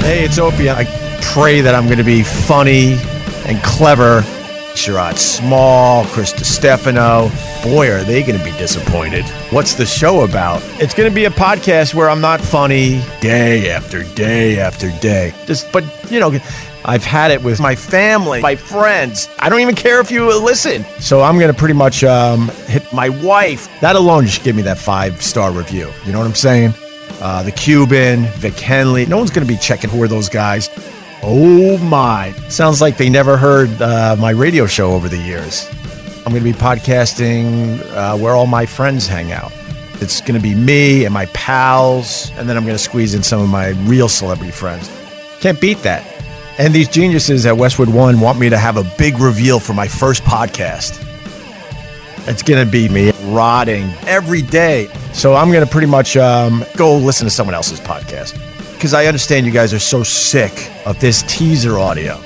Hey, it's Opie. I pray that I'm going to be funny and clever. Sherrod Small, Chris Stefano. Boy, are they going to be disappointed. What's the show about? It's going to be a podcast where I'm not funny day after day after day. Just, but, you know, I've had it with my family, my friends. I don't even care if you listen. So I'm going to pretty much um, hit my wife. That alone just give me that five star review. You know what I'm saying? Uh, the Cuban, Vic Henley. No one's going to be checking who are those guys. Oh my. Sounds like they never heard uh, my radio show over the years. I'm going to be podcasting uh, where all my friends hang out. It's going to be me and my pals, and then I'm going to squeeze in some of my real celebrity friends. Can't beat that. And these geniuses at Westwood One want me to have a big reveal for my first podcast. It's going to be me rotting every day. So I'm going to pretty much um, go listen to someone else's podcast because I understand you guys are so sick of this teaser audio.